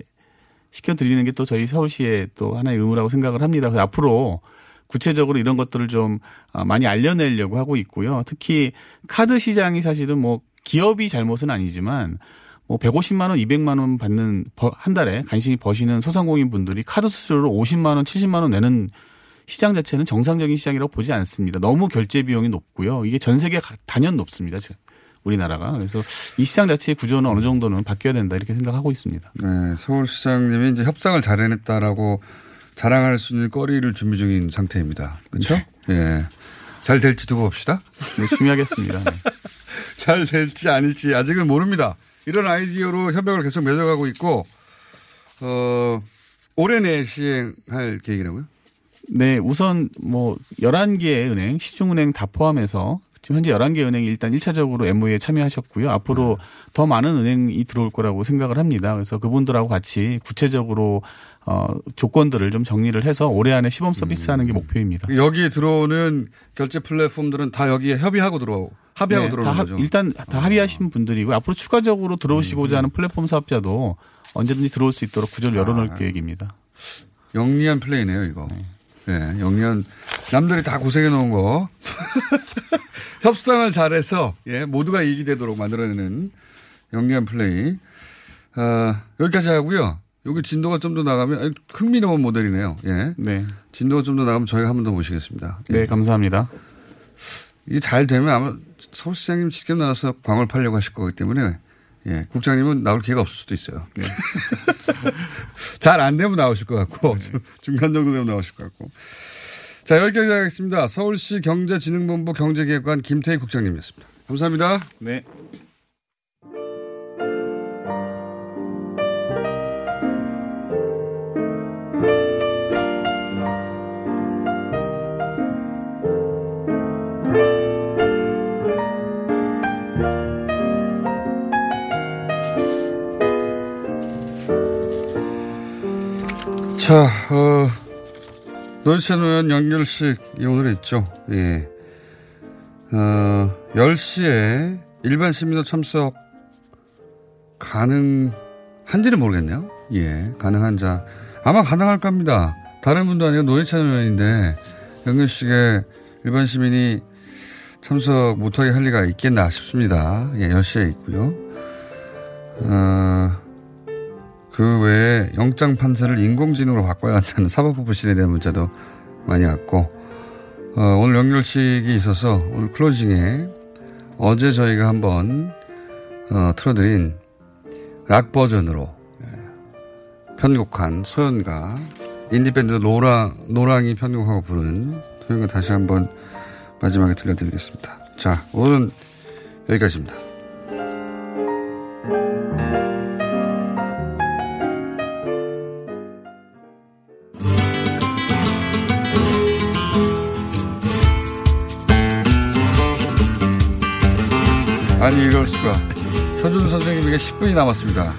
시켜 드리는 게 또 저희 서울시의 또 하나의 의무라고 생각을 합니다. 그래서 앞으로 구체적으로 이런 것들을 좀 아, 많이 알려내려고 하고 있고요. 특히 카드 시장이 사실은 뭐 기업이 잘못은 아니지만 뭐 150만 원, 200만 원 받는 버- 한 달에 간신히 버시는 소상공인 분들이 카드 수수료로 50만 원, 70만 원 내는 시장 자체는 정상적인 시장이라고 보지 않습니다. 너무 결제 비용이 높고요. 이게 전 세계 가- 단연 높습니다. 지금 우리나라가. 그래서 이 시장 자체의 구조는 어느 정도는 바뀌어야 된다 이렇게 생각하고 있습니다. 네, 서울시장님이 이제 협상을 잘 해냈다라고 자랑할 수 있는 거리를 준비 중인 상태입니다. 그렇죠? 예. 잘 될지 두고 봅시다. 열심히 하겠습니다. 네. 잘 될지 아닐지 아직은 모릅니다. 이런 아이디어로 협약을 계속 맺어가고 있고, 어, 올해 내에 시행할 계획이라고요? 네, 우선 뭐 11개의 은행, 시중은행 다 포함해서 지금 현재 11개 은행이 일단 1차적으로 MOU에 참여하셨고요. 앞으로 더 많은 은행이 들어올 거라고 생각을 합니다. 그래서 그분들하고 같이 구체적으로 어, 조건들을 좀 정리를 해서 올해 안에 시범 서비스 하는 게 목표입니다. 여기에 들어오는 결제 플랫폼들은 다 여기에 협의하고 들어오고, 합의하고 네, 들어오는 다 거죠. 아. 일단 다 합의하신 분들이고 앞으로 추가적으로 음. 들어오시고자 하는 플랫폼 사업자도 언제든지 들어올 수 있도록 구조를 열어놓을 아. 계획입니다. 영리한 플레이네요, 이거. 네, 영리한, 남들이 다 고생해 놓은 거. 협상을 잘해서, 예, 모두가 이익이 되도록 만들어내는 영리한 플레이. 아, 여기까지 하고요. 여기 진도가 좀 더 나가면, 흥미로운 모델이네요. 예. 네. 진도가 좀 더 나가면 저희가 한 번 더 모시겠습니다. 예. 네, 감사합니다. 이게 잘 되면 아마 서울시장님 직접 나와서 광을 팔려고 하실 거기 때문에, 예, 국장님은 나올 기회가 없을 수도 있어요. 네. 잘안 되면 나오실 것 같고, 중- 중간 정도 되면 나오실 것 같고. 자, 여기까지 하겠습니다. 서울시 경제진흥본부 경제기획관 김태희 국장님이었습니다. 감사합니다. 네. 자, 어, 노회찬 의원 연결식 이 오늘 있죠. 예. 어, 10시에 일반 시민도 참석 가능한지는 모르겠네요. 예, 가능한 자. 아마 가능할 겁니다. 다른 분도 아니고 노회찬 의원인데 연결식에 일반 시민이 참석 못하게 할 리가 있겠나 싶습니다. 예, 10시에 있고요. 어, 그 외에 영장 판사를 인공지능으로 바꿔야 한다는 사법부 부실에 대한 문자도 많이 왔고 어, 오늘 영결식이 있어서 오늘 closing에 어제 저희가 한번 어, 틀어드린 락 버전으로 예, 편곡한 소연가 인디밴드 노랑 노랑이 편곡하고 부른 소연가 다시 한번 마지막에 들려드리겠습니다. 자 오늘은 여기까지입니다. 이럴 수가. 표준 선생님에게 10분이 남았습니다.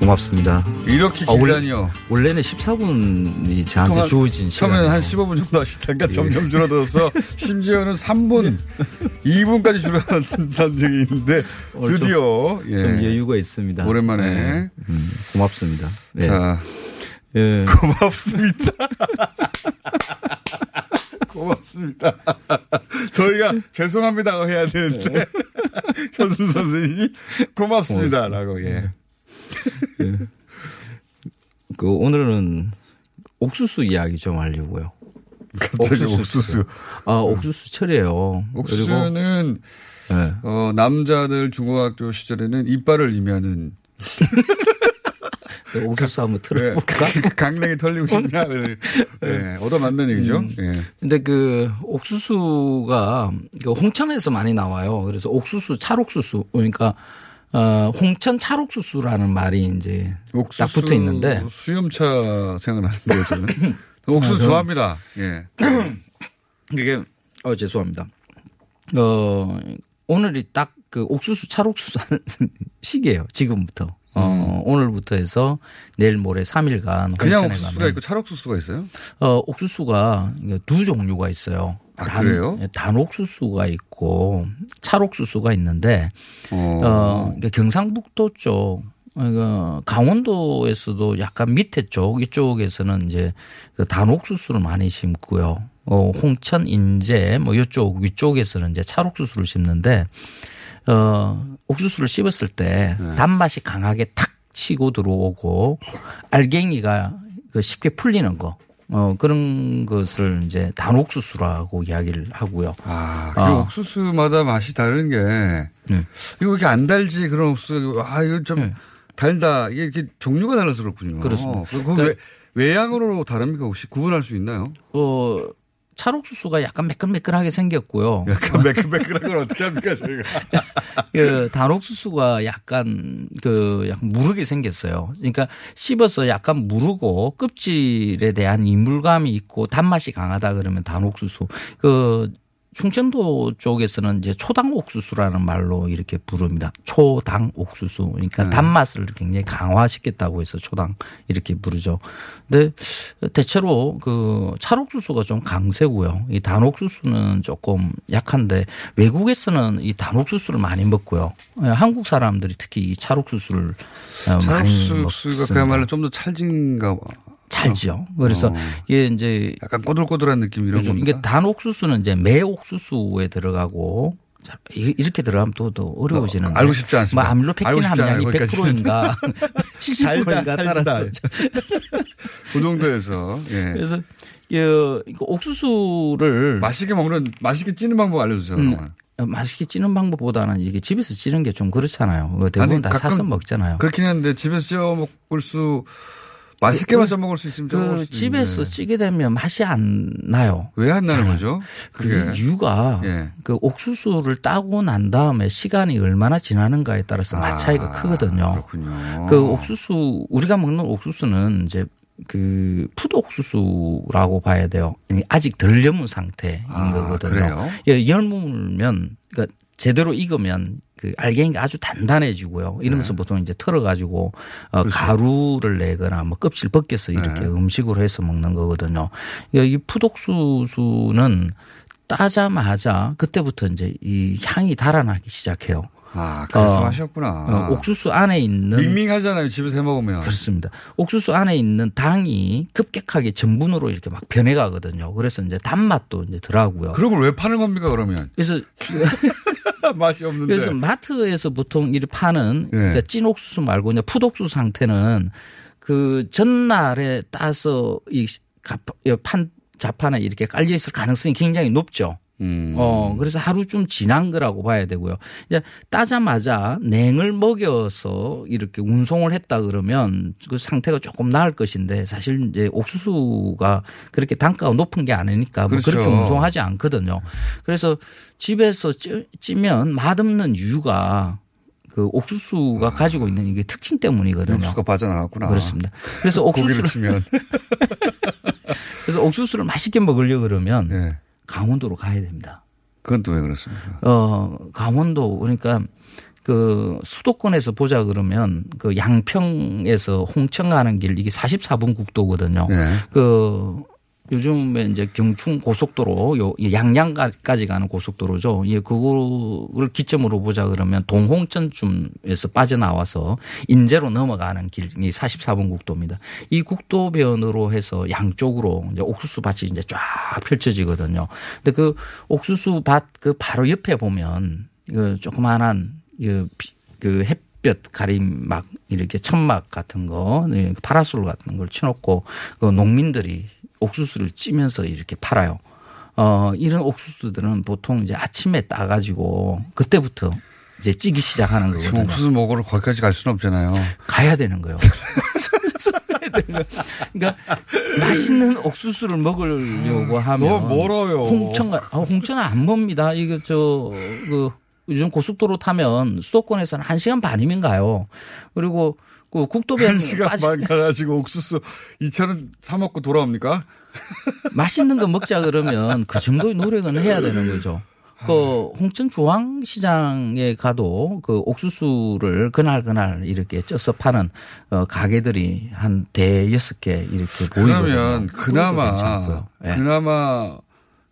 고맙습니다. 이렇게 아, 원래- 길다니요. 원래 는 14분이 저한테 주어진 시간. 처음에는 한 15분 정도 하시다가 예. 점점 줄어들어서 심지어는 3분, 2분까지 줄어든 적이 있는데 좀- 드디어 예. 좀 여유가 있습니다. 오랜만에 네. 음, 고맙습니다. 네. 자, 예. 고맙습니다. 고맙습니다. 저희가 죄송합니다 해야 되는데 현수 선생님이 고맙습니다 라고 예. 그 오늘은 옥수수 이야기 좀 하려고요. 갑자기 옥수수. 아, 옥수수 철이에요. 옥수수는 어, 남자들 중고등학교 시절에는 이빨을 그리고 옥수수 한번 틀어볼까? 강냉이 털리고 싶냐? 네, 얻어 맞는 얘기죠. 음. 예. 근데 그 옥수수가 그 홍천에서 많이 나와요. 그래서 옥수수, 찰옥수수. 그러니까 어, 홍천 찰옥수수라는 말이 이제 딱 붙어 있는데 수염차 생각나는 거예요, 저는. 옥수수 아, 좋아합니다. 예. 그게 어 죄송합니다. 어 오늘이 딱 그 옥수수 찰옥수수 하는 시기예요. 지금부터. 어 오늘부터 해서 내일 모레 3일간 그냥 옥수수가 있고 찰옥수수가 있어요? 어 옥수수가 두 종류가 있어요. 아, 그래요? 단 옥수수가 있고 찰옥수수가 있는데 어, 어 그러니까 경상북도 쪽 그러니까 강원도에서도 약간 밑에 쪽 이쪽에서는 이제 그 단옥수수를 많이 심고요. 어 홍천 인제 뭐 이쪽 위쪽에서는 이제 찰옥수수를 심는데 어 옥수수를 씹었을 때 네. 단맛이 강하게 탁 치고 들어오고 알갱이가 그 쉽게 풀리는 거. 어, 그런 것을 이제 단옥수수라고 이야기를 하고요. 아, 그 어. 옥수수마다 맛이 다른 게 네. 이거 왜 이렇게 안 달지 그런 옥수수 아 이거 좀 달다 이게 이렇게 종류가 달라서 그렇군요. 그렇습니다. 그 왜, 외양으로 다릅니까 혹시 구분할 수 있나요? 어, 찰옥수수가 약간 매끈매끈하게 생겼고요. 약간 매끈매끈한 걸 어떻게 합니까 저희가? 그 단옥수수가 약간 그 약간 무르게 생겼어요. 그러니까 씹어서 약간 무르고 껍질에 대한 이물감이 있고 단맛이 강하다 그러면 단옥수수. 그 충청도 쪽에서는 이제 초당 옥수수라는 말로 이렇게 부릅니다. 초당 옥수수. 그러니까 단맛을 굉장히 강화시켰다고 해서 초당 이렇게 부르죠. 근데 대체로 그 찰옥수수가 좀 강세고요. 이 단옥수수는 조금 약한데 외국에서는 이 단옥수수를 많이 먹고요. 예, 한국 사람들이 특히 이 찰옥수수를 어, 많이 찰옥수수가 먹습니다. 그야말로 좀 더 찰진가 봐. 찰지요. 그래서 어. 이게 이제 약간 꼬들꼬들한 느낌 이런 겁니까? 이게 단 옥수수는 이제 매 옥수수에 들어가고 자, 이- 이렇게 들어가면 또, 또 어려워지는데. 어, 알고 싶지 않습니다. 뭐 암로펙틴 함량이 않아요, 거기까지는. 100%인가 70%인가 찰다, 따라서. 그 정도에서 예. 그래서 이 이거 옥수수를 맛있게 먹는 맛있게 찌는 방법 알려주세요. 음, 그러면. 맛있게 찌는 방법보다는 이게 집에서 찌는 게 좀 그렇잖아요. 그거 대부분 아니, 다 사서 먹잖아요. 그렇긴 한데 집에서 쪄 먹을 수 맛있게만 쪄 먹을 수 있으면 그 집에서 있는데. 찌게 되면 맛이 안 나요. 왜 안 나는 잘. 거죠? 그 그게 이유가 예. 그 옥수수를 따고 난 다음에 시간이 얼마나 지나는가에 따라서 맛 차이가 크거든요. 아, 그렇군요. 그 옥수수 우리가 먹는 옥수수는 이제 그 풋옥수수라고 봐야 돼요. 아직 덜 여문 상태인 아, 거거든요. 그래요? 예, 여물면 그러니까 제대로 익으면 그 알갱이가 아주 단단해지고요. 이러면서 네. 보통 이제 털어가지고 어, 그렇죠. 가루를 내거나 뭐 껍질 벗겨서 이렇게 네. 음식으로 해서 먹는 거거든요. 이 푸독수수는 따자마자 그때부터 이제 이 향이 달아나기 시작해요. 아, 그래서 마셨구나. 어, 옥수수 안에 있는 밍밍하잖아요. 집에서 해 먹으면. 그렇습니다. 옥수수 안에 있는 당이 급격하게 전분으로 이렇게 막 변해가거든요. 그래서 이제 단맛도 이제 들어가고요. 그런 걸 왜 파는 겁니까 그러면? 그래서 맛이 없는데. 그래서 마트에서 보통 이렇게 파는 네. 찐 옥수수 말고 이제 풋옥수수 상태는 그 전날에 따서 이 판 자판에 이렇게 깔려 있을 가능성이 굉장히 높죠. 음. 어, 그래서 하루 좀 지난 거라고 봐야 되고요. 이제 따자마자 냉을 먹여서 이렇게 운송을 했다 그러면 그 상태가 조금 나을 것인데 사실 이제 옥수수가 그렇게 단가가 높은 게 아니니까 뭐 그렇죠. 그렇게 운송하지 않거든요. 그래서 집에서 찌, 찌면 맛없는 이유가 그 옥수수가 가지고 있는 이게 특징 때문이거든요. 육수가 빠져나갔구나. 그렇습니다. 그래서 옥수수를 치면. 그래서 옥수수를 맛있게 먹으려 그러면 네. 강원도로 가야 됩니다. 그건 또 왜 그렇습니까? 어, 강원도 그러니까 그 수도권에서 보자 그러면 그 양평에서 홍천 가는 길 이게 44분 국도거든요. 네. 그 요즘에 이제 경충 고속도로 요 양양까지 가는 고속도로죠. 예, 그거를 기점으로 보자 그러면 동홍천쯤에서 빠져나와서 인제로 넘어가는 길이 44분 국도입니다. 이 국도변으로 해서 양쪽으로 이제 옥수수 밭이 이제 쫙 펼쳐지거든요. 근데 그 옥수수 밭 그 바로 옆에 보면 그 조그만한 그, 비- 그 햇볕 가림 막 이렇게 천막 같은 거, 네, 파라솔 같은 걸 쳐놓고 그 농민들이 옥수수를 찌면서 이렇게 팔아요. 어, 이런 옥수수들은 보통 이제 아침에 따가지고 그때부터 이제 찌기 시작하는 거거든요. 옥수수 먹으러 거기까지 갈 수는 없잖아요. 가야 되는 거예요. 그러니까 맛있는 옥수수를 먹으려고 하면 너무 멀어요. 홍천 아, 홍천은 안 멉니다. 이거 저그 요즘 고속도로 타면 수도권에서는 1시간 반이면 가요. 그리고 그 국도변 한 시간 반 가가지고 옥수수 2천 원사 먹고 돌아옵니까? 맛있는 거 먹자 그러면 그 정도의 노력은 해야 되는 거죠. 그 홍천 중앙시장에 가도 그 옥수수를 그날 그날 이렇게 쪄서 파는 어 가게들이 한 대여섯 개 이렇게 보이거든요. 그러면 그나마. 예. 그나마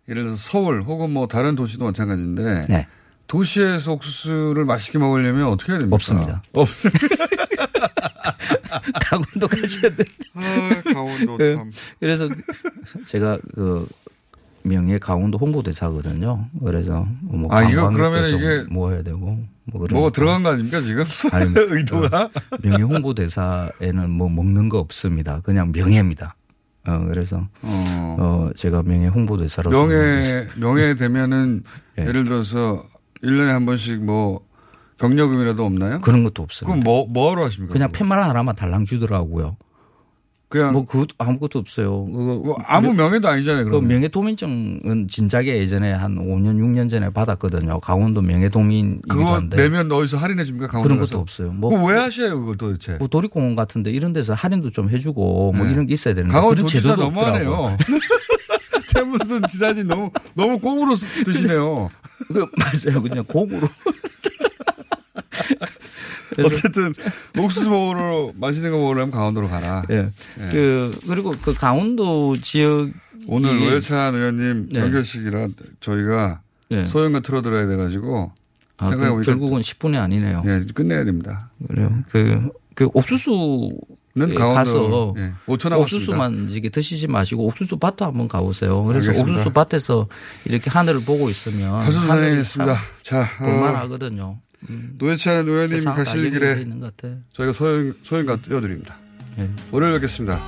예를 들어서 서울 혹은 뭐 다른 도시도 마찬가지인데 네. 도시에서 옥수수를 맛있게 먹으려면 어떻게 해야 됩니까? 없습니다. 없습니다. 강원도 가셔야 돼. 아, 강원도 그 참. 그래서 제가 그 명예 강원도 홍보대사거든요. 그래서 뭐 아, 이거 그러면 좀 이게 모아야 되고 뭐 그러니까. 뭐가 들어간 거 아닙니까 지금? 아니, 의도가? 어, 명예 홍보대사에는 뭐 먹는 거 없습니다. 그냥 명예입니다. 어, 그래서, 어. 어, 제가 명예 홍보대사로서. 명예 명예 되면은 예. 예를 들어서 1년에 한 번씩 뭐 격려금이라도 없나요? 그런 것도 없어요. 그럼 뭐 뭐하러 하십니까? 그냥 팻말 하나만 달랑 주더라고요. 그냥 뭐그 아무것도 없어요. 그거 뭐 아무 명예도 아니잖아요. 그. 명예도민증은 진작에 예전에 한 5년 6년 전에 받았거든요. 강원도 명예도민이기도 그거 한데 내면 어디서 할인해 줍니까? 강원도 그런 가서? 것도 없어요. 뭐, 그거 왜 하셔요 그걸 도대체? 뭐 도립공원 같은데 이런 데서 할인도 좀 해주고 뭐 네. 이런 게 있어야 되는데 강원 도지사. 너무하네요. 최문순 지사님 너무 너무 꽁으로 쓰- 드시네요. 그 맞아요. 그냥 공으로. 어쨌든 옥수수 먹으러 맛있는 거 먹으려면 강원도로 가라. 예. 예. 그 그리고 그 강원도 지역 오늘 노회찬 의원님 네. 연결식이라 저희가 네. 소형과 틀어드려야 돼가지고 아, 생각해 그 보니까 결국은 10분이 아니네요. 예, 끝내야 됩니다. 그래요. 그, 그 옥수수 는 가서 예, 5천 남았습니다. 옥수수만 이게 드시지 마시고 옥수수 밭도 한번 가보세요. 그래서 알겠습니다. 옥수수 밭에서 이렇게 하늘을 보고 있으면 하수 하늘이 선생님이었습니다. 참 자, 어, 볼만하거든요. 음. 의원님 세상 가실 길에 있는 것 같아. 저희가 소형 소형과 띄워드립니다. 예. 월요일 뵙겠습니다.